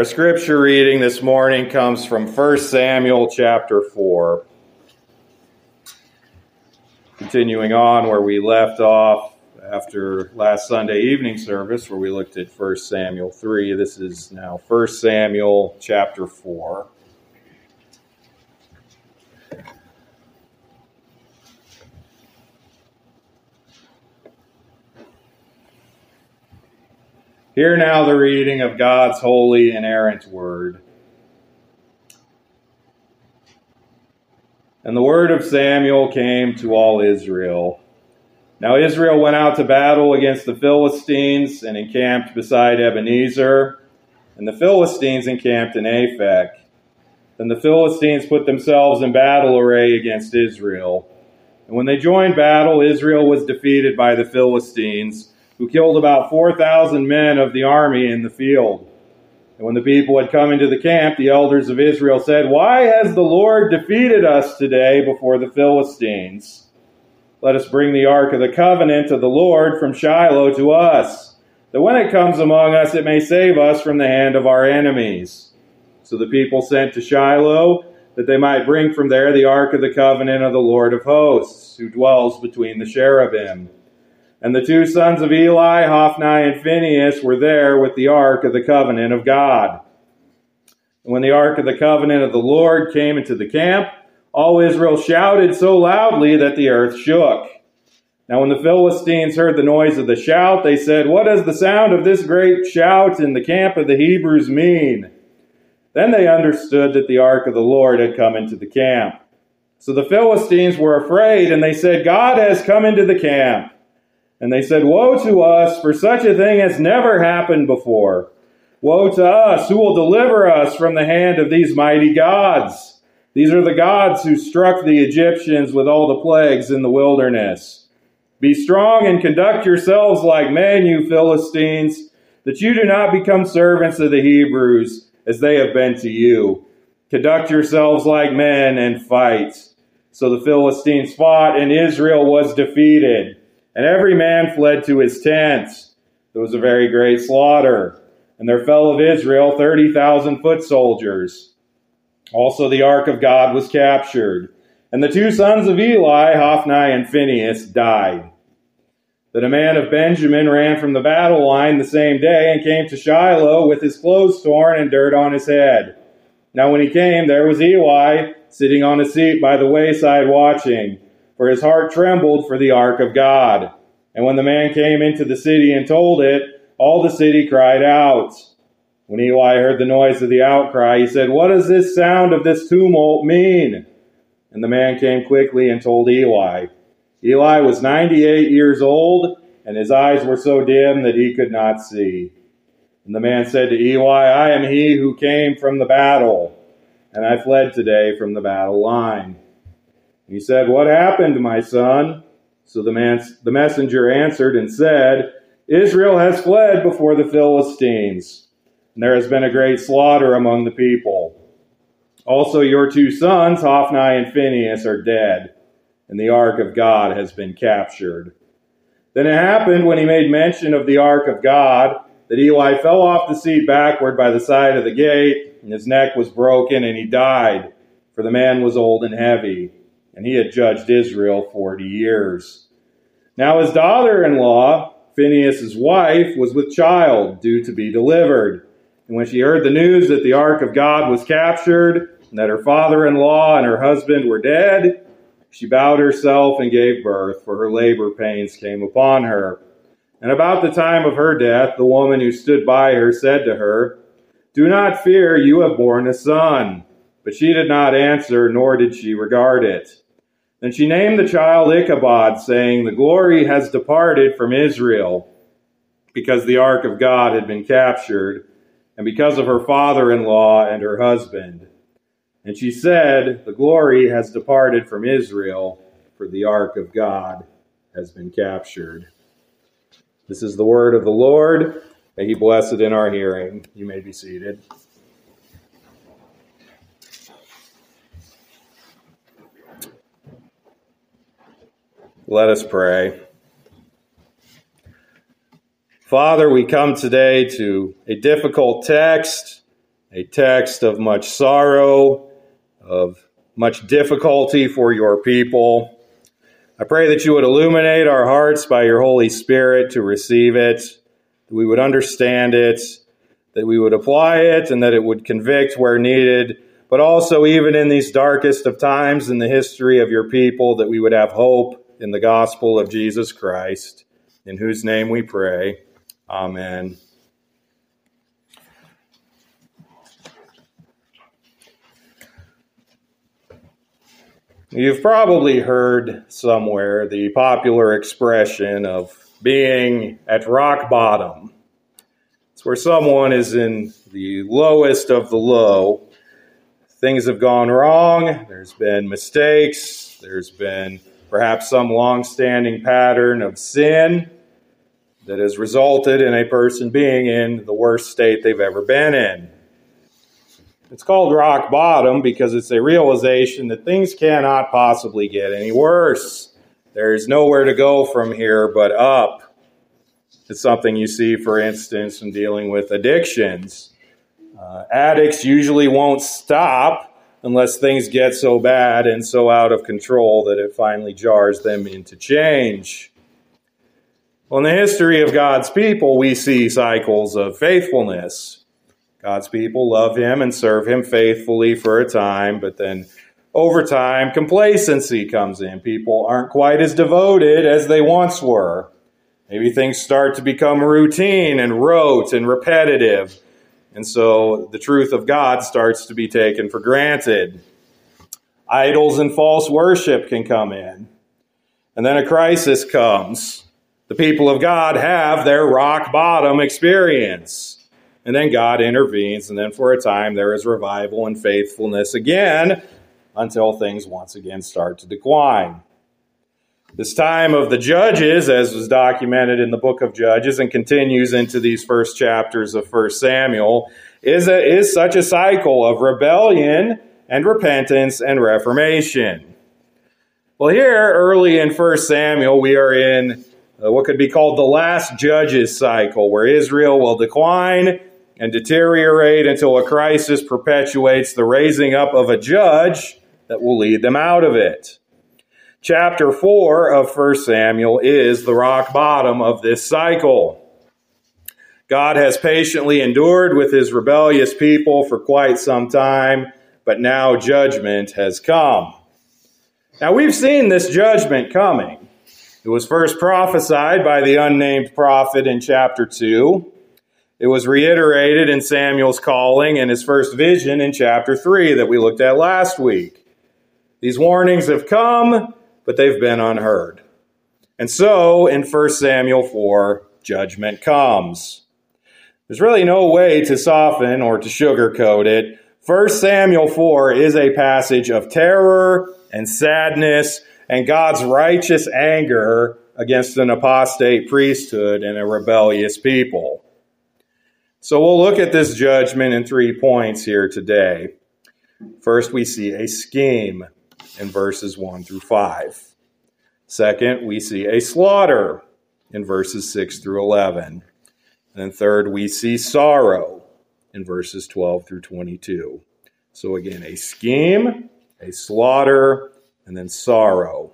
Our scripture reading this morning comes from 1 Samuel chapter 4. Continuing on where we left off after last Sunday evening service, where we looked at 1 Samuel 3. This is now 1 Samuel chapter 4. Hear now the reading of God's holy, inerrant word. And the word of Samuel came to all Israel. Now Israel went out to battle against the Philistines and encamped beside Ebenezer, and the Philistines encamped in Aphek. Then the Philistines put themselves in battle array against Israel. And when they joined battle, Israel was defeated by the Philistines who killed about 4,000 men of the army in the field. And when the people had come into the camp, the elders of Israel said, Why has the Lord defeated us today before the Philistines? Let us bring the ark of the covenant of the Lord from Shiloh to us, that when it comes among us, it may save us from the hand of our enemies. So the people sent to Shiloh, that they might bring from there the ark of the covenant of the Lord of hosts, who dwells between the cherubim. And the two sons of Eli, Hophni and Phinehas, were there with the ark of the covenant of God. And when the ark of the covenant of the Lord came into the camp, all Israel shouted so loudly that the earth shook. Now, when the Philistines heard the noise of the shout, they said, What does the sound of this great shout in the camp of the Hebrews mean? Then they understood that the ark of the Lord had come into the camp. So the Philistines were afraid, and they said, God has come into the camp. And they said, Woe to us, for such a thing has never happened before. Woe to us, who will deliver us from the hand of these mighty gods? These are the gods who struck the Egyptians with all the plagues in the wilderness. Be strong and conduct yourselves like men, you Philistines, that you do not become servants of the Hebrews, as they have been to you. Conduct yourselves like men and fight. So the Philistines fought, and Israel was defeated. And every man fled to his tents. There was a very great slaughter. And there fell of Israel 30,000 foot soldiers. Also the ark of God was captured. And the two sons of Eli, Hophni and Phinehas, died. Then a man of Benjamin ran from the battle line the same day and came to Shiloh with his clothes torn and dirt on his head. Now when he came, there was Eli sitting on a seat by the wayside watching for his heart trembled for the ark of God. And when the man came into the city and told it, all the city cried out. When Eli heard the noise of the outcry, he said, What does this sound of this tumult mean? And the man came quickly and told Eli. Eli was 98 years old, and his eyes were so dim that he could not see. And the man said to Eli, I am he who came from the battle, and I fled today from the battle line. He said, What happened, my son? So the, man, the messenger answered and said, Israel has fled before the Philistines, and there has been a great slaughter among the people. Also, your two sons, Hophni and Phinehas, are dead, and the ark of God has been captured. Then it happened when he made mention of the ark of God that Eli fell off the seat backward by the side of the gate, and his neck was broken, and he died, for the man was old and heavy and he had judged Israel 40 years. Now his daughter in law, Phinehas' wife, was with child, due to be delivered. And when she heard the news that the ark of God was captured, and that her father in law and her husband were dead, she bowed herself and gave birth, for her labor pains came upon her. And about the time of her death, the woman who stood by her said to her, Do not fear, you have borne a son. But she did not answer, nor did she regard it. Then she named the child Ichabod, saying, The glory has departed from Israel, because the ark of God had been captured. and because of her father in law and her husband. And she said, The glory has departed from Israel, for the ark of God has been captured. This is the word of the Lord. May he bless it in our hearing. You may be seated. Let us pray. Father, we come today to a difficult text, a text of much sorrow, of much difficulty for your people. I pray that you would illuminate our hearts by your Holy Spirit to receive it, that we would understand it, that we would apply it, and that it would convict where needed, but also, even in these darkest of times in the history of your people, that we would have hope in the gospel of Jesus Christ, in whose name we pray. Amen. You've probably heard somewhere the popular expression of being at rock bottom. It's where someone is in the lowest of the low. Things have gone wrong, there's been mistakes, there's been perhaps some long standing pattern of sin that has resulted in a person being in the worst state they've ever been in. It's called rock bottom because it's a realization that things cannot possibly get any worse. There's nowhere to go from here but up. It's something you see, for instance, in dealing with addictions. Uh, addicts usually won't stop unless things get so bad and so out of control that it finally jars them into change. Well, in the history of God's people, we see cycles of faithfulness God's people love him and serve him faithfully for a time, but then over time, complacency comes in. People aren't quite as devoted as they once were. Maybe things start to become routine and rote and repetitive. And so the truth of God starts to be taken for granted. Idols and false worship can come in. And then a crisis comes. The people of God have their rock bottom experience. And then God intervenes, and then for a time there is revival and faithfulness again until things once again start to decline. This time of the Judges, as was documented in the book of Judges and continues into these first chapters of 1 Samuel, is, a, is such a cycle of rebellion and repentance and reformation. Well, here early in 1 Samuel, we are in uh, what could be called the last Judges cycle, where Israel will decline and deteriorate until a crisis perpetuates the raising up of a judge that will lead them out of it. Chapter 4 of 1 Samuel is the rock bottom of this cycle. God has patiently endured with his rebellious people for quite some time, but now judgment has come. Now we've seen this judgment coming. It was first prophesied by the unnamed prophet in chapter 2. It was reiterated in Samuel's calling and his first vision in chapter 3 that we looked at last week. These warnings have come, but they've been unheard. And so, in 1 Samuel 4, judgment comes. There's really no way to soften or to sugarcoat it. 1 Samuel 4 is a passage of terror and sadness and God's righteous anger against an apostate priesthood and a rebellious people. So we'll look at this judgment in three points here today. First, we see a scheme in verses 1 through 5. Second, we see a slaughter in verses 6 through 11. And then third, we see sorrow in verses 12 through 22. So again, a scheme, a slaughter, and then sorrow.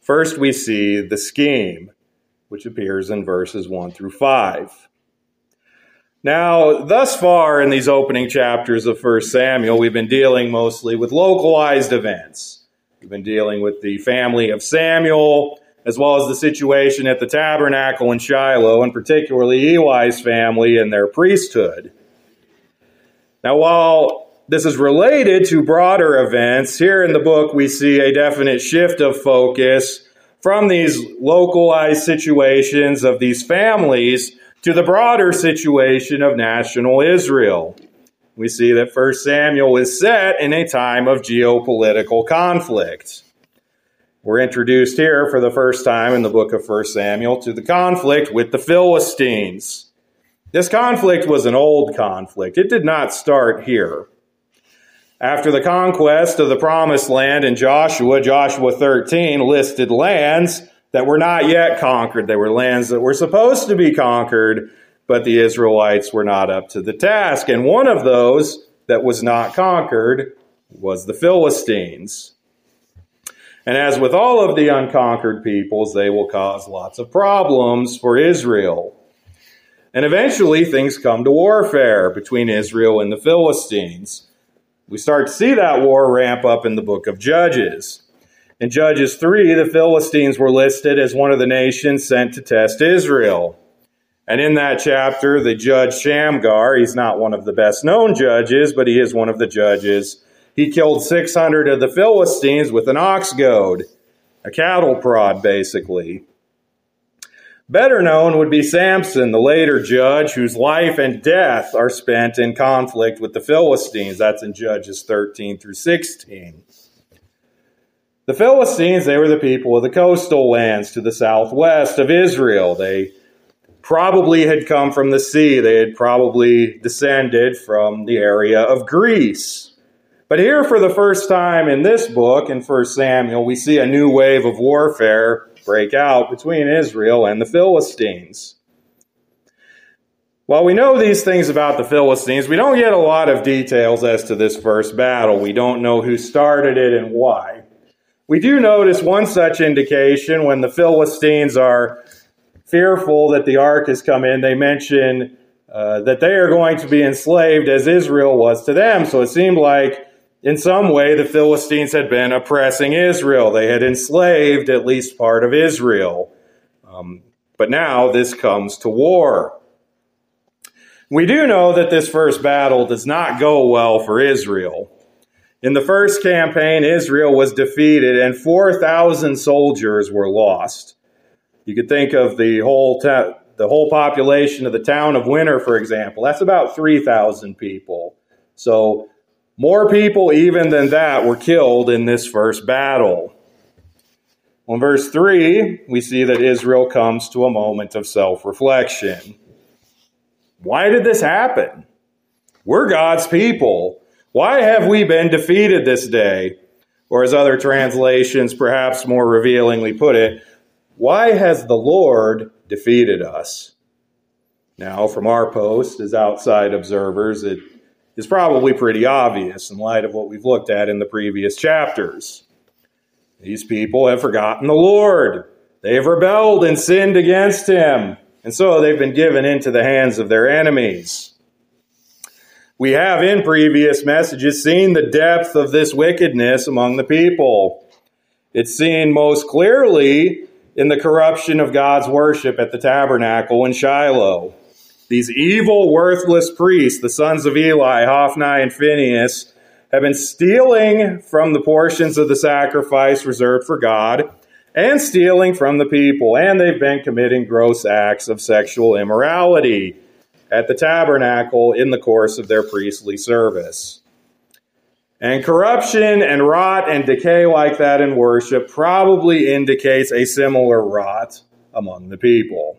First, we see the scheme, which appears in verses 1 through 5. Now, thus far in these opening chapters of 1 Samuel, we've been dealing mostly with localized events. We've been dealing with the family of Samuel, as well as the situation at the tabernacle in Shiloh, and particularly Eli's family and their priesthood. Now, while this is related to broader events, here in the book we see a definite shift of focus from these localized situations of these families to the broader situation of national Israel. We see that 1 Samuel is set in a time of geopolitical conflict. We're introduced here for the first time in the book of 1 Samuel to the conflict with the Philistines. This conflict was an old conflict. It did not start here. After the conquest of the promised land in Joshua, Joshua 13 listed lands that were not yet conquered. They were lands that were supposed to be conquered, but the Israelites were not up to the task. And one of those that was not conquered was the Philistines. And as with all of the unconquered peoples, they will cause lots of problems for Israel. And eventually things come to warfare between Israel and the Philistines. We start to see that war ramp up in the book of Judges. In Judges 3, the Philistines were listed as one of the nations sent to test Israel. And in that chapter, the judge Shamgar, he's not one of the best known judges, but he is one of the judges. He killed 600 of the Philistines with an ox goad, a cattle prod, basically. Better known would be Samson, the later judge, whose life and death are spent in conflict with the Philistines. That's in Judges 13 through 16. The Philistines, they were the people of the coastal lands to the southwest of Israel. They probably had come from the sea. They had probably descended from the area of Greece. But here, for the first time in this book, in 1 Samuel, we see a new wave of warfare break out between Israel and the Philistines. While we know these things about the Philistines, we don't get a lot of details as to this first battle. We don't know who started it and why. We do notice one such indication when the Philistines are fearful that the ark has come in. They mention uh, that they are going to be enslaved as Israel was to them. So it seemed like in some way, the Philistines had been oppressing Israel. They had enslaved at least part of Israel. Um, but now this comes to war. We do know that this first battle does not go well for Israel. In the first campaign, Israel was defeated and 4,000 soldiers were lost. You could think of the whole, ta- the whole population of the town of Winner, for example. That's about 3,000 people. So more people, even than that, were killed in this first battle. In verse 3, we see that Israel comes to a moment of self reflection. Why did this happen? We're God's people. Why have we been defeated this day? Or, as other translations perhaps more revealingly put it, why has the Lord defeated us? Now, from our post as outside observers, it is probably pretty obvious in light of what we've looked at in the previous chapters. These people have forgotten the Lord. They have rebelled and sinned against him, and so they've been given into the hands of their enemies. We have in previous messages seen the depth of this wickedness among the people. It's seen most clearly in the corruption of God's worship at the tabernacle in Shiloh. These evil, worthless priests, the sons of Eli, Hophni, and Phinehas, have been stealing from the portions of the sacrifice reserved for God and stealing from the people, and they've been committing gross acts of sexual immorality at the tabernacle in the course of their priestly service. And corruption and rot and decay like that in worship probably indicates a similar rot among the people.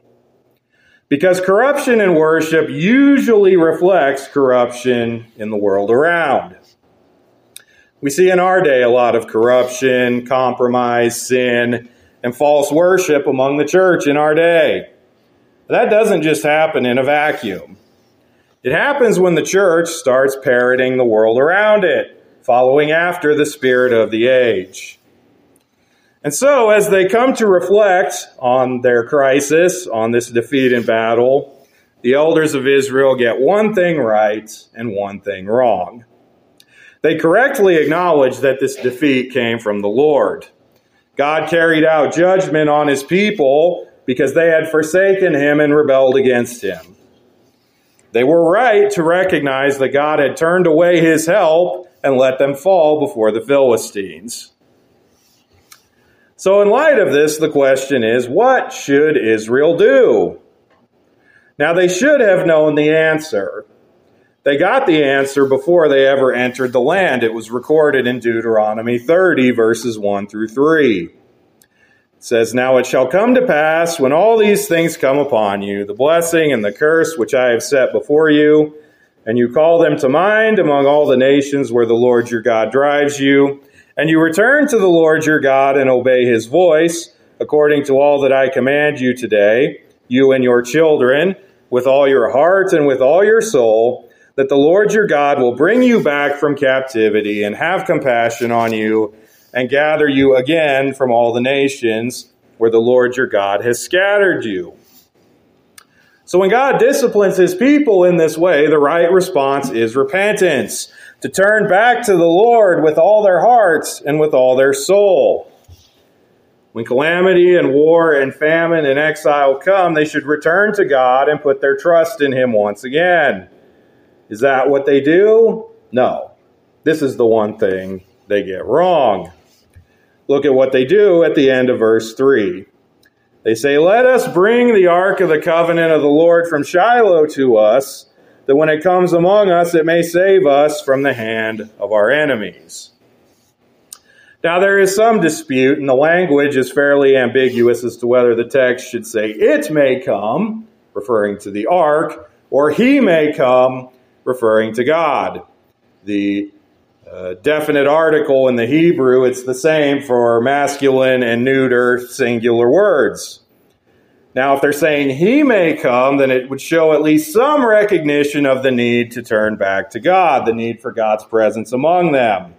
Because corruption in worship usually reflects corruption in the world around. We see in our day a lot of corruption, compromise, sin, and false worship among the church in our day. That doesn't just happen in a vacuum. It happens when the church starts parroting the world around it, following after the spirit of the age. And so, as they come to reflect on their crisis, on this defeat in battle, the elders of Israel get one thing right and one thing wrong. They correctly acknowledge that this defeat came from the Lord. God carried out judgment on his people because they had forsaken him and rebelled against him. They were right to recognize that God had turned away his help and let them fall before the Philistines. So, in light of this, the question is what should Israel do? Now they should have known the answer. They got the answer before they ever entered the land. It was recorded in Deuteronomy 30, verses 1 through 3. Says, Now it shall come to pass when all these things come upon you, the blessing and the curse which I have set before you, and you call them to mind among all the nations where the Lord your God drives you, and you return to the Lord your God and obey his voice, according to all that I command you today, you and your children, with all your heart and with all your soul, that the Lord your God will bring you back from captivity and have compassion on you and gather you again from all the nations where the Lord your God has scattered you. So when God disciplines his people in this way, the right response is repentance, to turn back to the Lord with all their hearts and with all their soul. When calamity and war and famine and exile come, they should return to God and put their trust in Him once again. Is that what they do? No. This is the one thing they get wrong. Look at what they do at the end of verse 3. They say, Let us bring the ark of the covenant of the Lord from Shiloh to us, that when it comes among us, it may save us from the hand of our enemies. Now, there is some dispute, and the language is fairly ambiguous as to whether the text should say, It may come, referring to the ark, or He may come, referring to God. The uh, definite article in the Hebrew, it's the same for masculine and neuter singular words. Now, if they're saying he may come, then it would show at least some recognition of the need to turn back to God, the need for God's presence among them.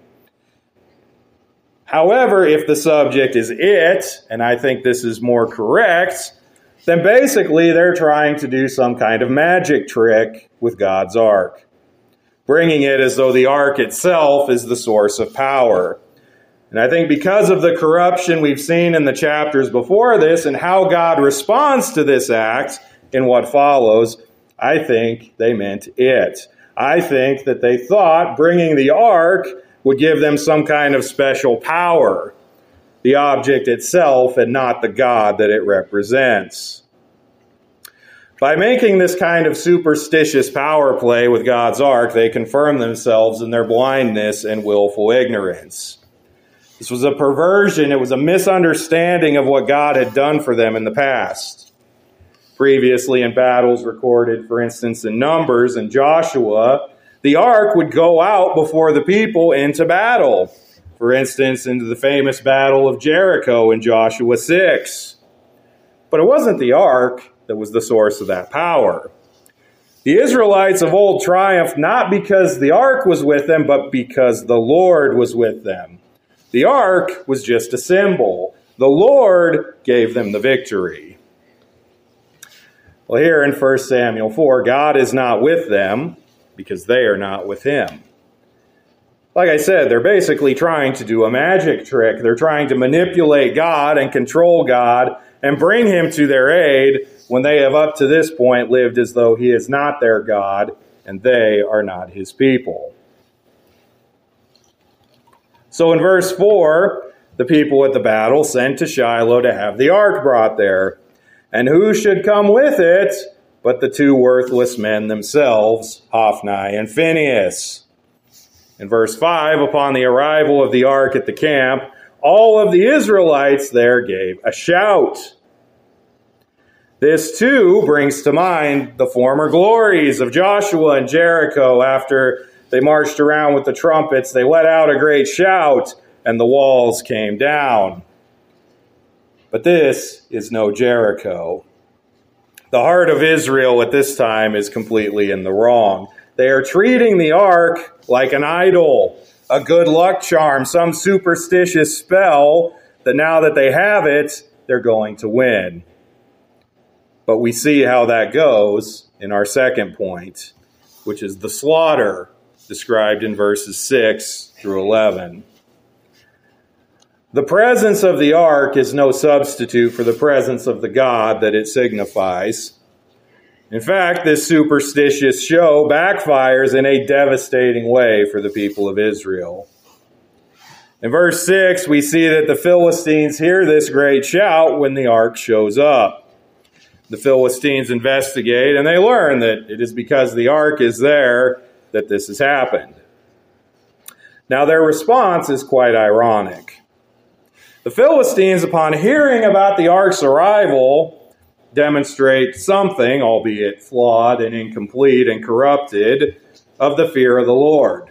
However, if the subject is it, and I think this is more correct, then basically they're trying to do some kind of magic trick with God's ark, bringing it as though the ark itself is the source of power. And I think because of the corruption we've seen in the chapters before this and how God responds to this act in what follows, I think they meant it. I think that they thought bringing the ark would give them some kind of special power, the object itself and not the God that it represents. By making this kind of superstitious power play with God's ark, they confirm themselves in their blindness and willful ignorance. This was a perversion, it was a misunderstanding of what God had done for them in the past. Previously, in battles recorded, for instance, in Numbers and Joshua, the ark would go out before the people into battle. For instance, into the famous battle of Jericho in Joshua 6. But it wasn't the ark that was the source of that power. The Israelites of old triumphed not because the ark was with them, but because the Lord was with them. The ark was just a symbol. The Lord gave them the victory. Well, here in 1 Samuel 4, God is not with them because they are not with him. Like I said, they're basically trying to do a magic trick. They're trying to manipulate God and control God and bring him to their aid when they have up to this point lived as though he is not their God and they are not his people. So in verse 4, the people at the battle sent to Shiloh to have the ark brought there. And who should come with it but the two worthless men themselves, Hophni and Phinehas. In verse 5, upon the arrival of the ark at the camp, all of the Israelites there gave a shout. This too brings to mind the former glories of Joshua and Jericho after they marched around with the trumpets. They let out a great shout, and the walls came down. But this is no Jericho. The heart of Israel at this time is completely in the wrong. They are treating the ark like an idol, a good luck charm, some superstitious spell that now that they have it, they're going to win. But we see how that goes in our second point, which is the slaughter described in verses 6 through 11. The presence of the ark is no substitute for the presence of the God that it signifies. In fact, this superstitious show backfires in a devastating way for the people of Israel. In verse 6, we see that the Philistines hear this great shout when the ark shows up. The Philistines investigate and they learn that it is because the ark is there that this has happened. Now, their response is quite ironic. The Philistines, upon hearing about the ark's arrival, demonstrate something, albeit flawed and incomplete and corrupted, of the fear of the Lord.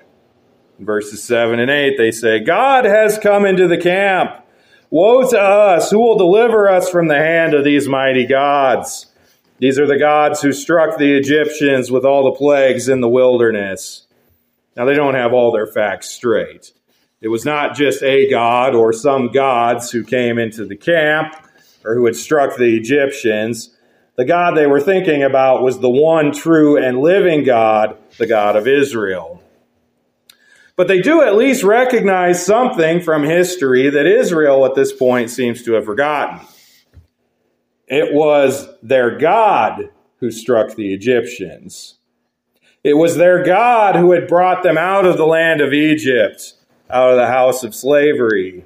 In verses 7 and 8, they say, God has come into the camp. Woe to us! Who will deliver us from the hand of these mighty gods? These are the gods who struck the Egyptians with all the plagues in the wilderness. Now, they don't have all their facts straight. It was not just a god or some gods who came into the camp or who had struck the Egyptians. The God they were thinking about was the one true and living God, the God of Israel. But they do at least recognize something from history that Israel at this point seems to have forgotten. It was their God who struck the Egyptians. It was their God who had brought them out of the land of Egypt, out of the house of slavery.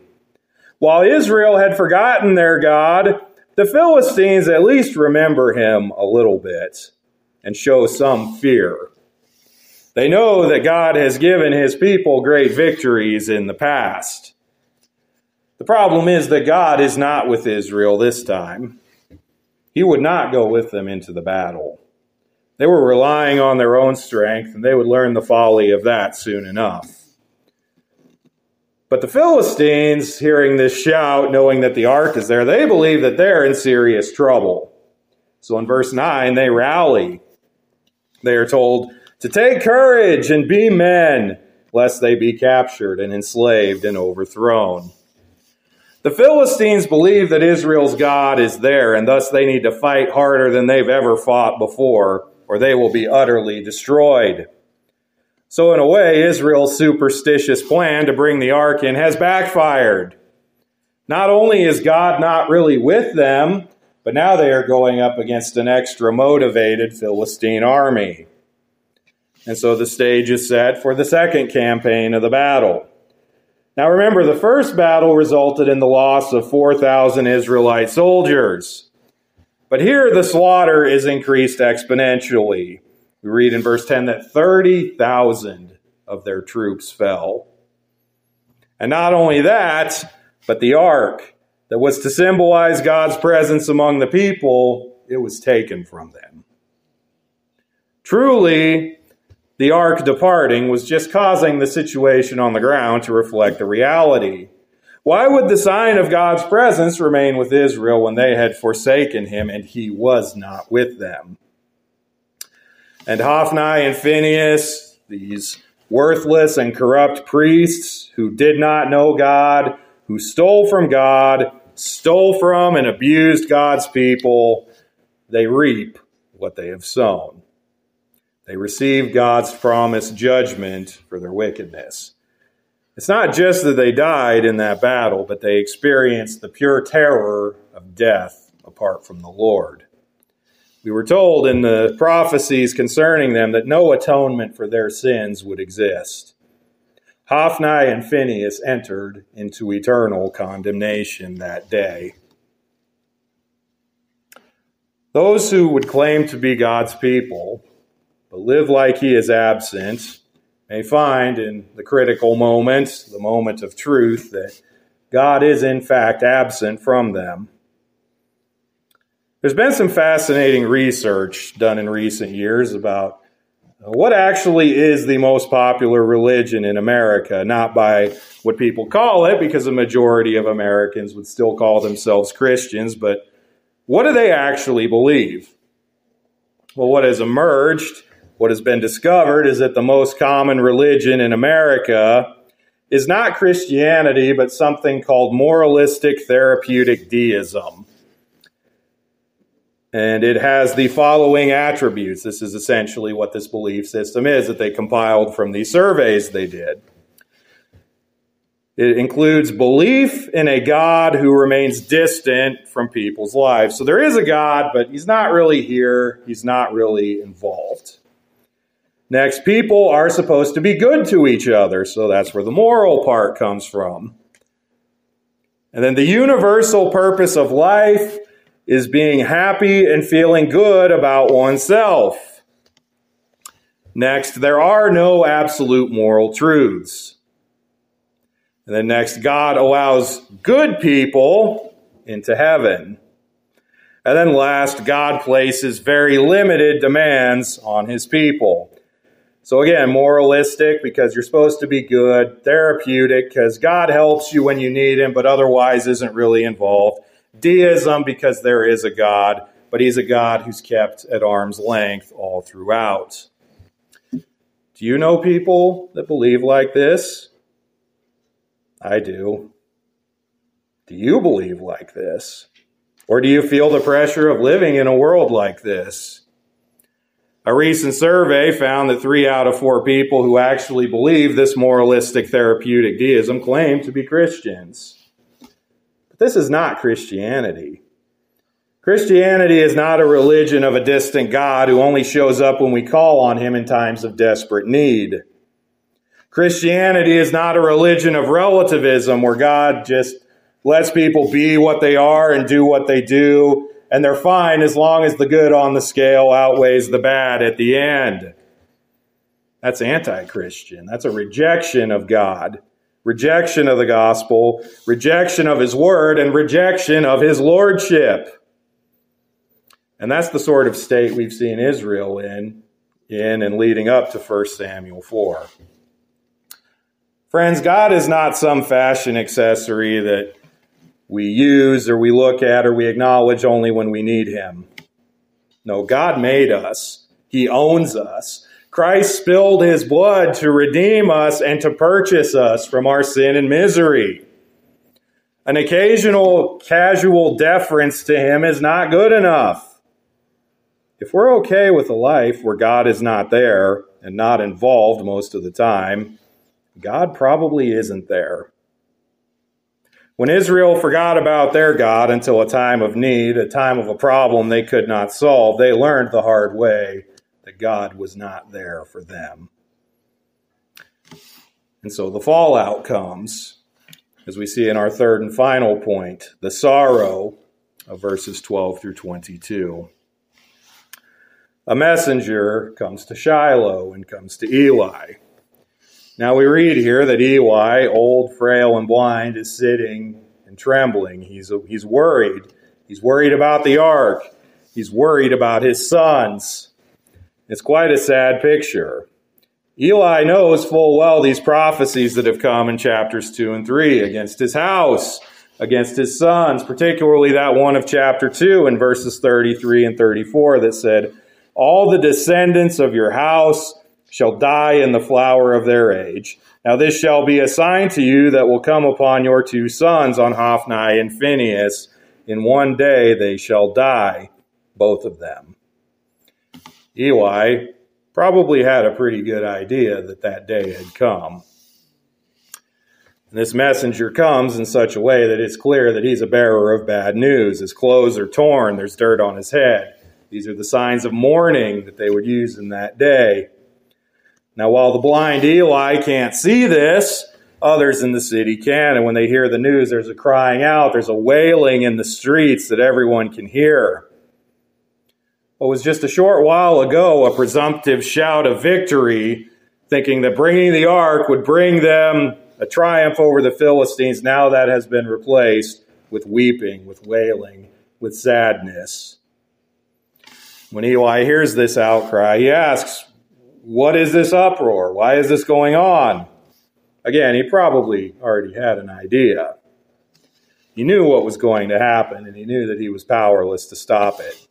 While Israel had forgotten their God, the Philistines at least remember him a little bit and show some fear. They know that God has given his people great victories in the past. The problem is that God is not with Israel this time. He would not go with them into the battle. They were relying on their own strength, and they would learn the folly of that soon enough. But the Philistines, hearing this shout, knowing that the ark is there, they believe that they're in serious trouble. So in verse 9, they rally. They are told, to take courage and be men, lest they be captured and enslaved and overthrown. The Philistines believe that Israel's God is there, and thus they need to fight harder than they've ever fought before, or they will be utterly destroyed. So, in a way, Israel's superstitious plan to bring the ark in has backfired. Not only is God not really with them, but now they are going up against an extra motivated Philistine army. And so the stage is set for the second campaign of the battle. Now remember, the first battle resulted in the loss of 4,000 Israelite soldiers. But here the slaughter is increased exponentially. We read in verse 10 that 30,000 of their troops fell. And not only that, but the ark that was to symbolize God's presence among the people, it was taken from them. Truly, the ark departing was just causing the situation on the ground to reflect the reality. Why would the sign of God's presence remain with Israel when they had forsaken him and he was not with them? And Hophni and Phinehas, these worthless and corrupt priests who did not know God, who stole from God, stole from and abused God's people, they reap what they have sown. They receive God's promised judgment for their wickedness. It's not just that they died in that battle, but they experienced the pure terror of death apart from the Lord. We were told in the prophecies concerning them that no atonement for their sins would exist. Hophni and Phinehas entered into eternal condemnation that day. Those who would claim to be God's people but live like he is absent, may find in the critical moment, the moment of truth, that God is in fact absent from them. There's been some fascinating research done in recent years about uh, what actually is the most popular religion in America, not by what people call it, because a majority of Americans would still call themselves Christians, but what do they actually believe? Well, what has emerged what has been discovered is that the most common religion in America is not Christianity, but something called moralistic therapeutic deism. And it has the following attributes. This is essentially what this belief system is that they compiled from these surveys they did. It includes belief in a God who remains distant from people's lives. So there is a God, but he's not really here, he's not really involved. Next, people are supposed to be good to each other, so that's where the moral part comes from. And then the universal purpose of life is being happy and feeling good about oneself. Next, there are no absolute moral truths. And then next, God allows good people into heaven. And then last, God places very limited demands on his people. So again, moralistic because you're supposed to be good, therapeutic because God helps you when you need him, but otherwise isn't really involved. Deism because there is a God, but he's a God who's kept at arm's length all throughout. Do you know people that believe like this? I do. Do you believe like this? Or do you feel the pressure of living in a world like this? A recent survey found that three out of four people who actually believe this moralistic therapeutic deism claim to be Christians. But this is not Christianity. Christianity is not a religion of a distant God who only shows up when we call on him in times of desperate need. Christianity is not a religion of relativism where God just lets people be what they are and do what they do and they're fine as long as the good on the scale outweighs the bad at the end. That's anti Christian. That's a rejection of God, rejection of the gospel, rejection of his word, and rejection of his lordship. And that's the sort of state we've seen Israel in, in and leading up to 1 Samuel 4. Friends, God is not some fashion accessory that we use or we look at or we acknowledge only when we need Him. No, God made us, He owns us. Christ spilled His blood to redeem us and to purchase us from our sin and misery. An occasional casual deference to Him is not good enough. If we're okay with a life where God is not there and not involved most of the time, God probably isn't there. When Israel forgot about their God until a time of need, a time of a problem they could not solve, they learned the hard way that God was not there for them. And so the fallout comes, as we see in our third and final point, the sorrow of verses 12 through 22. A messenger comes to Shiloh and comes to Eli. Now we read here that Eli, old, frail, and blind, is sitting and trembling. He's, he's worried. He's worried about the ark. He's worried about his sons. It's quite a sad picture. Eli knows full well these prophecies that have come in chapters 2 and 3 against his house, against his sons, particularly that one of chapter 2 in verses 33 and 34 that said, All the descendants of your house shall die in the flower of their age. Now this shall be a sign to you that will come upon your two sons, on Hophni and Phinehas. In one day they shall die, both of them. Eli probably had a pretty good idea that that day had come. And this messenger comes in such a way that it's clear that he's a bearer of bad news. His clothes are torn, there's dirt on his head. These are the signs of mourning that they would use in that day. Now, while the blind Eli can't see this, others in the city can. And when they hear the news, there's a crying out, there's a wailing in the streets that everyone can hear. What was just a short while ago a presumptive shout of victory, thinking that bringing the ark would bring them a triumph over the Philistines, now that has been replaced with weeping, with wailing, with sadness. When Eli hears this outcry, he asks, what is this uproar? Why is this going on? Again, he probably already had an idea. He knew what was going to happen, and he knew that he was powerless to stop it.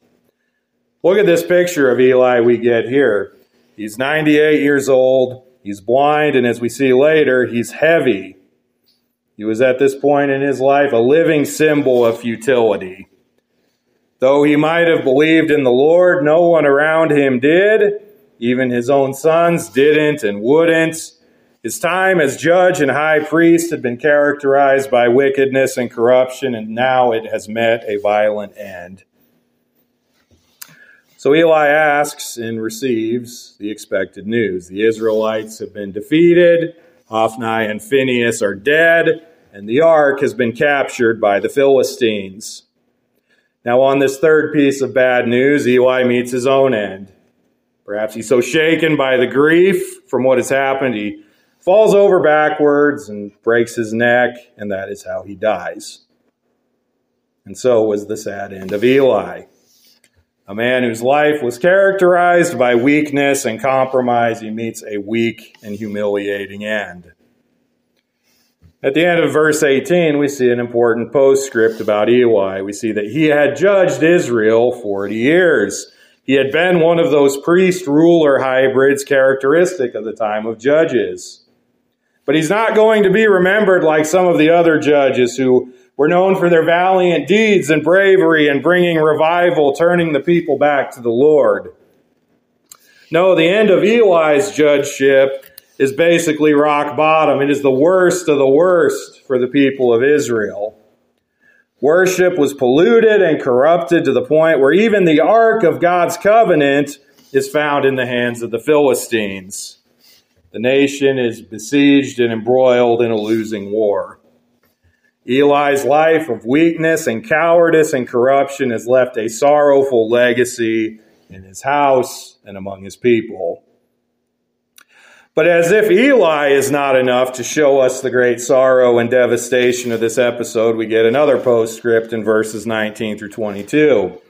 Look at this picture of Eli we get here. He's 98 years old, he's blind, and as we see later, he's heavy. He was at this point in his life a living symbol of futility. Though he might have believed in the Lord, no one around him did even his own sons didn't and wouldn't. His time as judge and high priest had been characterized by wickedness and corruption, and now it has met a violent end. So Eli asks and receives the expected news. The Israelites have been defeated, Hophni and Phinehas are dead, and the ark has been captured by the Philistines. Now, on this third piece of bad news, Eli meets his own end. Perhaps he's so shaken by the grief from what has happened, he falls over backwards and breaks his neck, and that is how he dies. And so was the sad end of Eli. A man whose life was characterized by weakness and compromise, he meets a weak and humiliating end. At the end of verse 18, we see an important postscript about Eli. We see that he had judged Israel 40 years. He had been one of those priest ruler hybrids characteristic of the time of judges. But he's not going to be remembered like some of the other judges who were known for their valiant deeds and bravery and bringing revival, turning the people back to the Lord. No, the end of Eli's judgeship is basically rock bottom. It is the worst of the worst for the people of Israel. Worship was polluted and corrupted to the point where even the Ark of God's covenant is found in the hands of the Philistines. The nation is besieged and embroiled in a losing war. Eli's life of weakness and cowardice and corruption has left a sorrowful legacy in his house and among his people. But as if Eli is not enough to show us the great sorrow and devastation of this episode, we get another postscript in verses 19 through 22.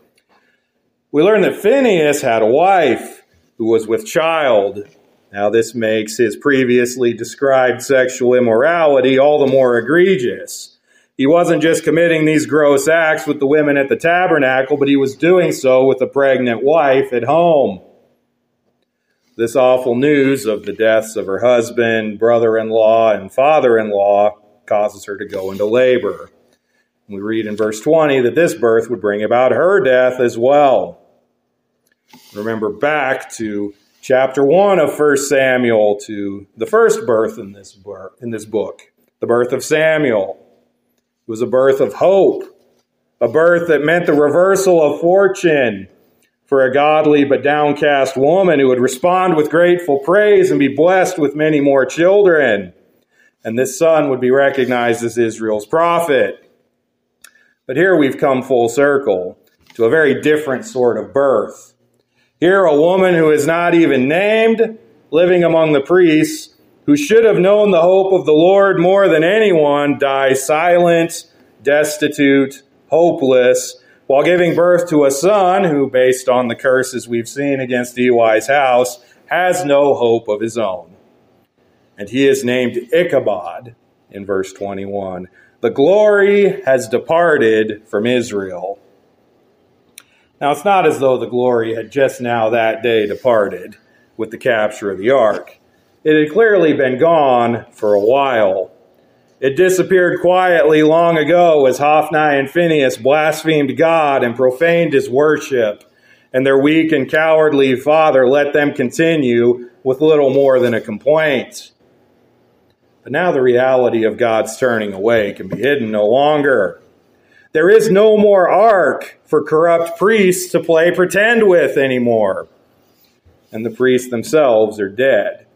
We learn that Phinehas had a wife who was with child. Now, this makes his previously described sexual immorality all the more egregious. He wasn't just committing these gross acts with the women at the tabernacle, but he was doing so with a pregnant wife at home this awful news of the deaths of her husband, brother in law, and father in law causes her to go into labor. We read in verse 20 that this birth would bring about her death as well. Remember back to chapter 1 of 1 Samuel to the first birth in this, in this book, the birth of Samuel. It was a birth of hope, a birth that meant the reversal of fortune for a godly but downcast woman who would respond with grateful praise and be blessed with many more children. And this son would be recognized as Israel's prophet. But here we've come full circle to a very different sort of birth. Here, a woman who is not even named, living among the priests, who should have known the hope of the Lord more than anyone, dies silent, destitute, hopeless, while giving birth to a son who, based on the curses we've seen against Eli's house, has no hope of his own. And he is named Ichabod in verse 21. The glory has departed from Israel. Now, it's not as though the glory had just now that day departed with the capture of the ark. It had clearly been gone for a while. It disappeared quietly long ago as Hophni and Phinehas blasphemed God and profaned his worship, and their weak and cowardly father let them continue with little more than a complaint. But now the reality of God's turning away can be hidden no longer. There is no more ark for corrupt priests to play pretend with anymore. And the priests themselves are dead.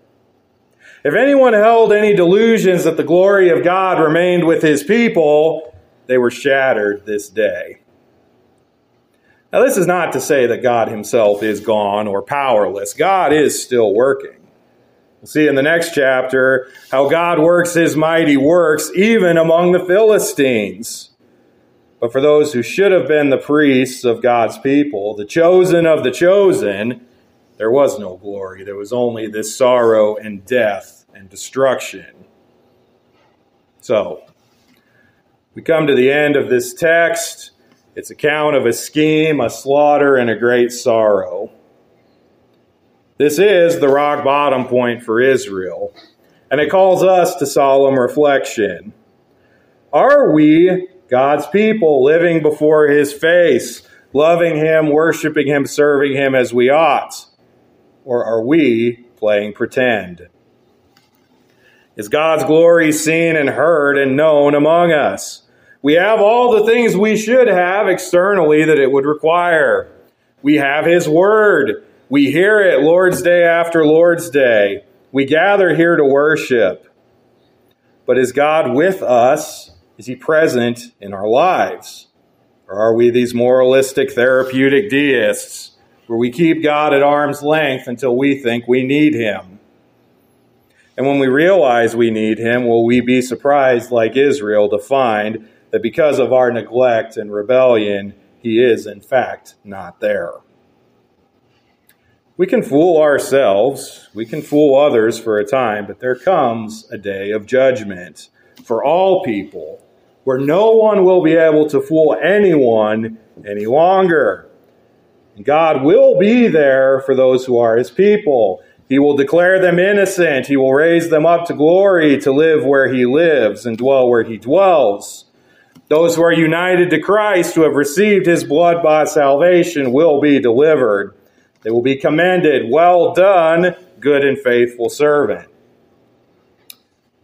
If anyone held any delusions that the glory of God remained with his people, they were shattered this day. Now, this is not to say that God himself is gone or powerless. God is still working. We'll see in the next chapter how God works his mighty works even among the Philistines. But for those who should have been the priests of God's people, the chosen of the chosen, there was no glory. There was only this sorrow and death and destruction. So, we come to the end of this text. Its account of a scheme, a slaughter, and a great sorrow. This is the rock bottom point for Israel, and it calls us to solemn reflection. Are we, God's people, living before His face, loving Him, worshiping Him, serving Him as we ought? or are we playing pretend? Is God's glory seen and heard and known among us? We have all the things we should have externally that it would require. We have His Word. We hear it Lord's Day after Lord's Day. We gather here to worship. But is God with us? Is He present in our lives? Or are we these moralistic therapeutic deists where we keep God at arm's length until we think we need Him? And when we realize we need Him, will we be surprised, like Israel, to find that because of our neglect and rebellion, He is, in fact, not there? We can fool ourselves, we can fool others for a time, but there comes a day of judgment for all people where no one will be able to fool anyone any longer. God will be there for those who are his people. He will declare them innocent. He will raise them up to glory to live where he lives and dwell where he dwells. Those who are united to Christ, who have received his blood bought salvation, will be delivered. They will be commended. Well done, good and faithful servant.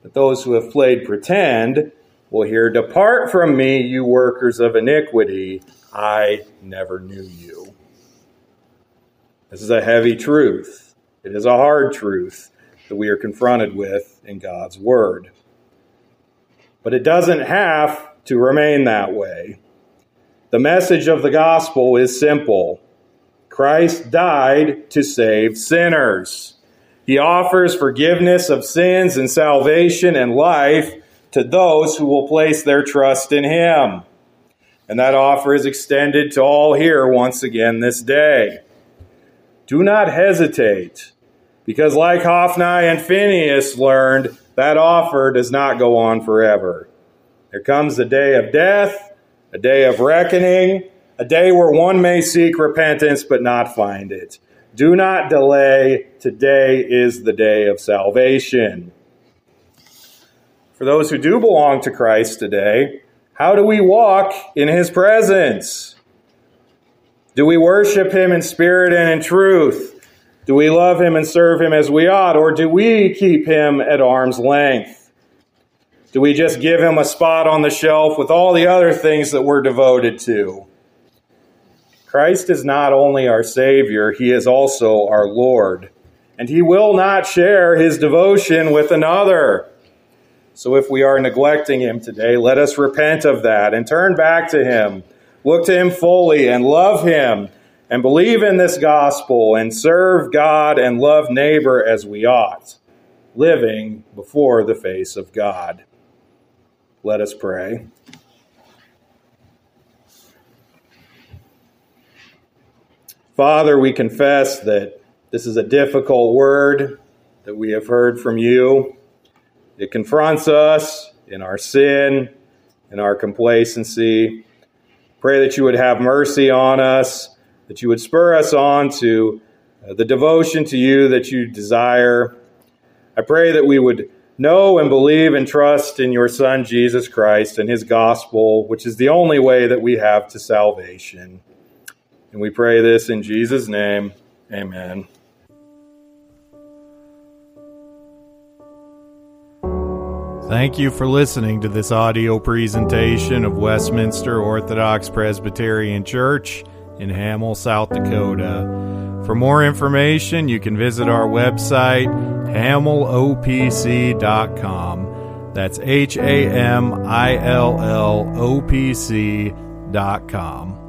But those who have played pretend will hear, Depart from me, you workers of iniquity. I never knew you. This is a heavy truth. It is a hard truth that we are confronted with in God's Word. But it doesn't have to remain that way. The message of the gospel is simple Christ died to save sinners. He offers forgiveness of sins and salvation and life to those who will place their trust in Him. And that offer is extended to all here once again this day. Do not hesitate, because like Hophni and Phinehas learned, that offer does not go on forever. There comes a day of death, a day of reckoning, a day where one may seek repentance but not find it. Do not delay. Today is the day of salvation. For those who do belong to Christ today, how do we walk in his presence? Do we worship him in spirit and in truth? Do we love him and serve him as we ought, or do we keep him at arm's length? Do we just give him a spot on the shelf with all the other things that we're devoted to? Christ is not only our Savior, He is also our Lord. And He will not share His devotion with another. So if we are neglecting Him today, let us repent of that and turn back to Him. Look to Him fully and love Him and believe in this gospel and serve God and love neighbor as we ought, living before the face of God. Let us pray. Father, we confess that this is a difficult word that we have heard from you. It confronts us in our sin, in our complacency. Pray that you would have mercy on us, that you would spur us on to uh, the devotion to you that you desire. I pray that we would know and believe and trust in your Son, Jesus Christ, and his gospel, which is the only way that we have to salvation. And we pray this in Jesus' name. Amen. Thank you for listening to this audio presentation of Westminster Orthodox Presbyterian Church in Hamill, South Dakota. For more information, you can visit our website, hamillopc.com. That's H A M I L L O P C.com.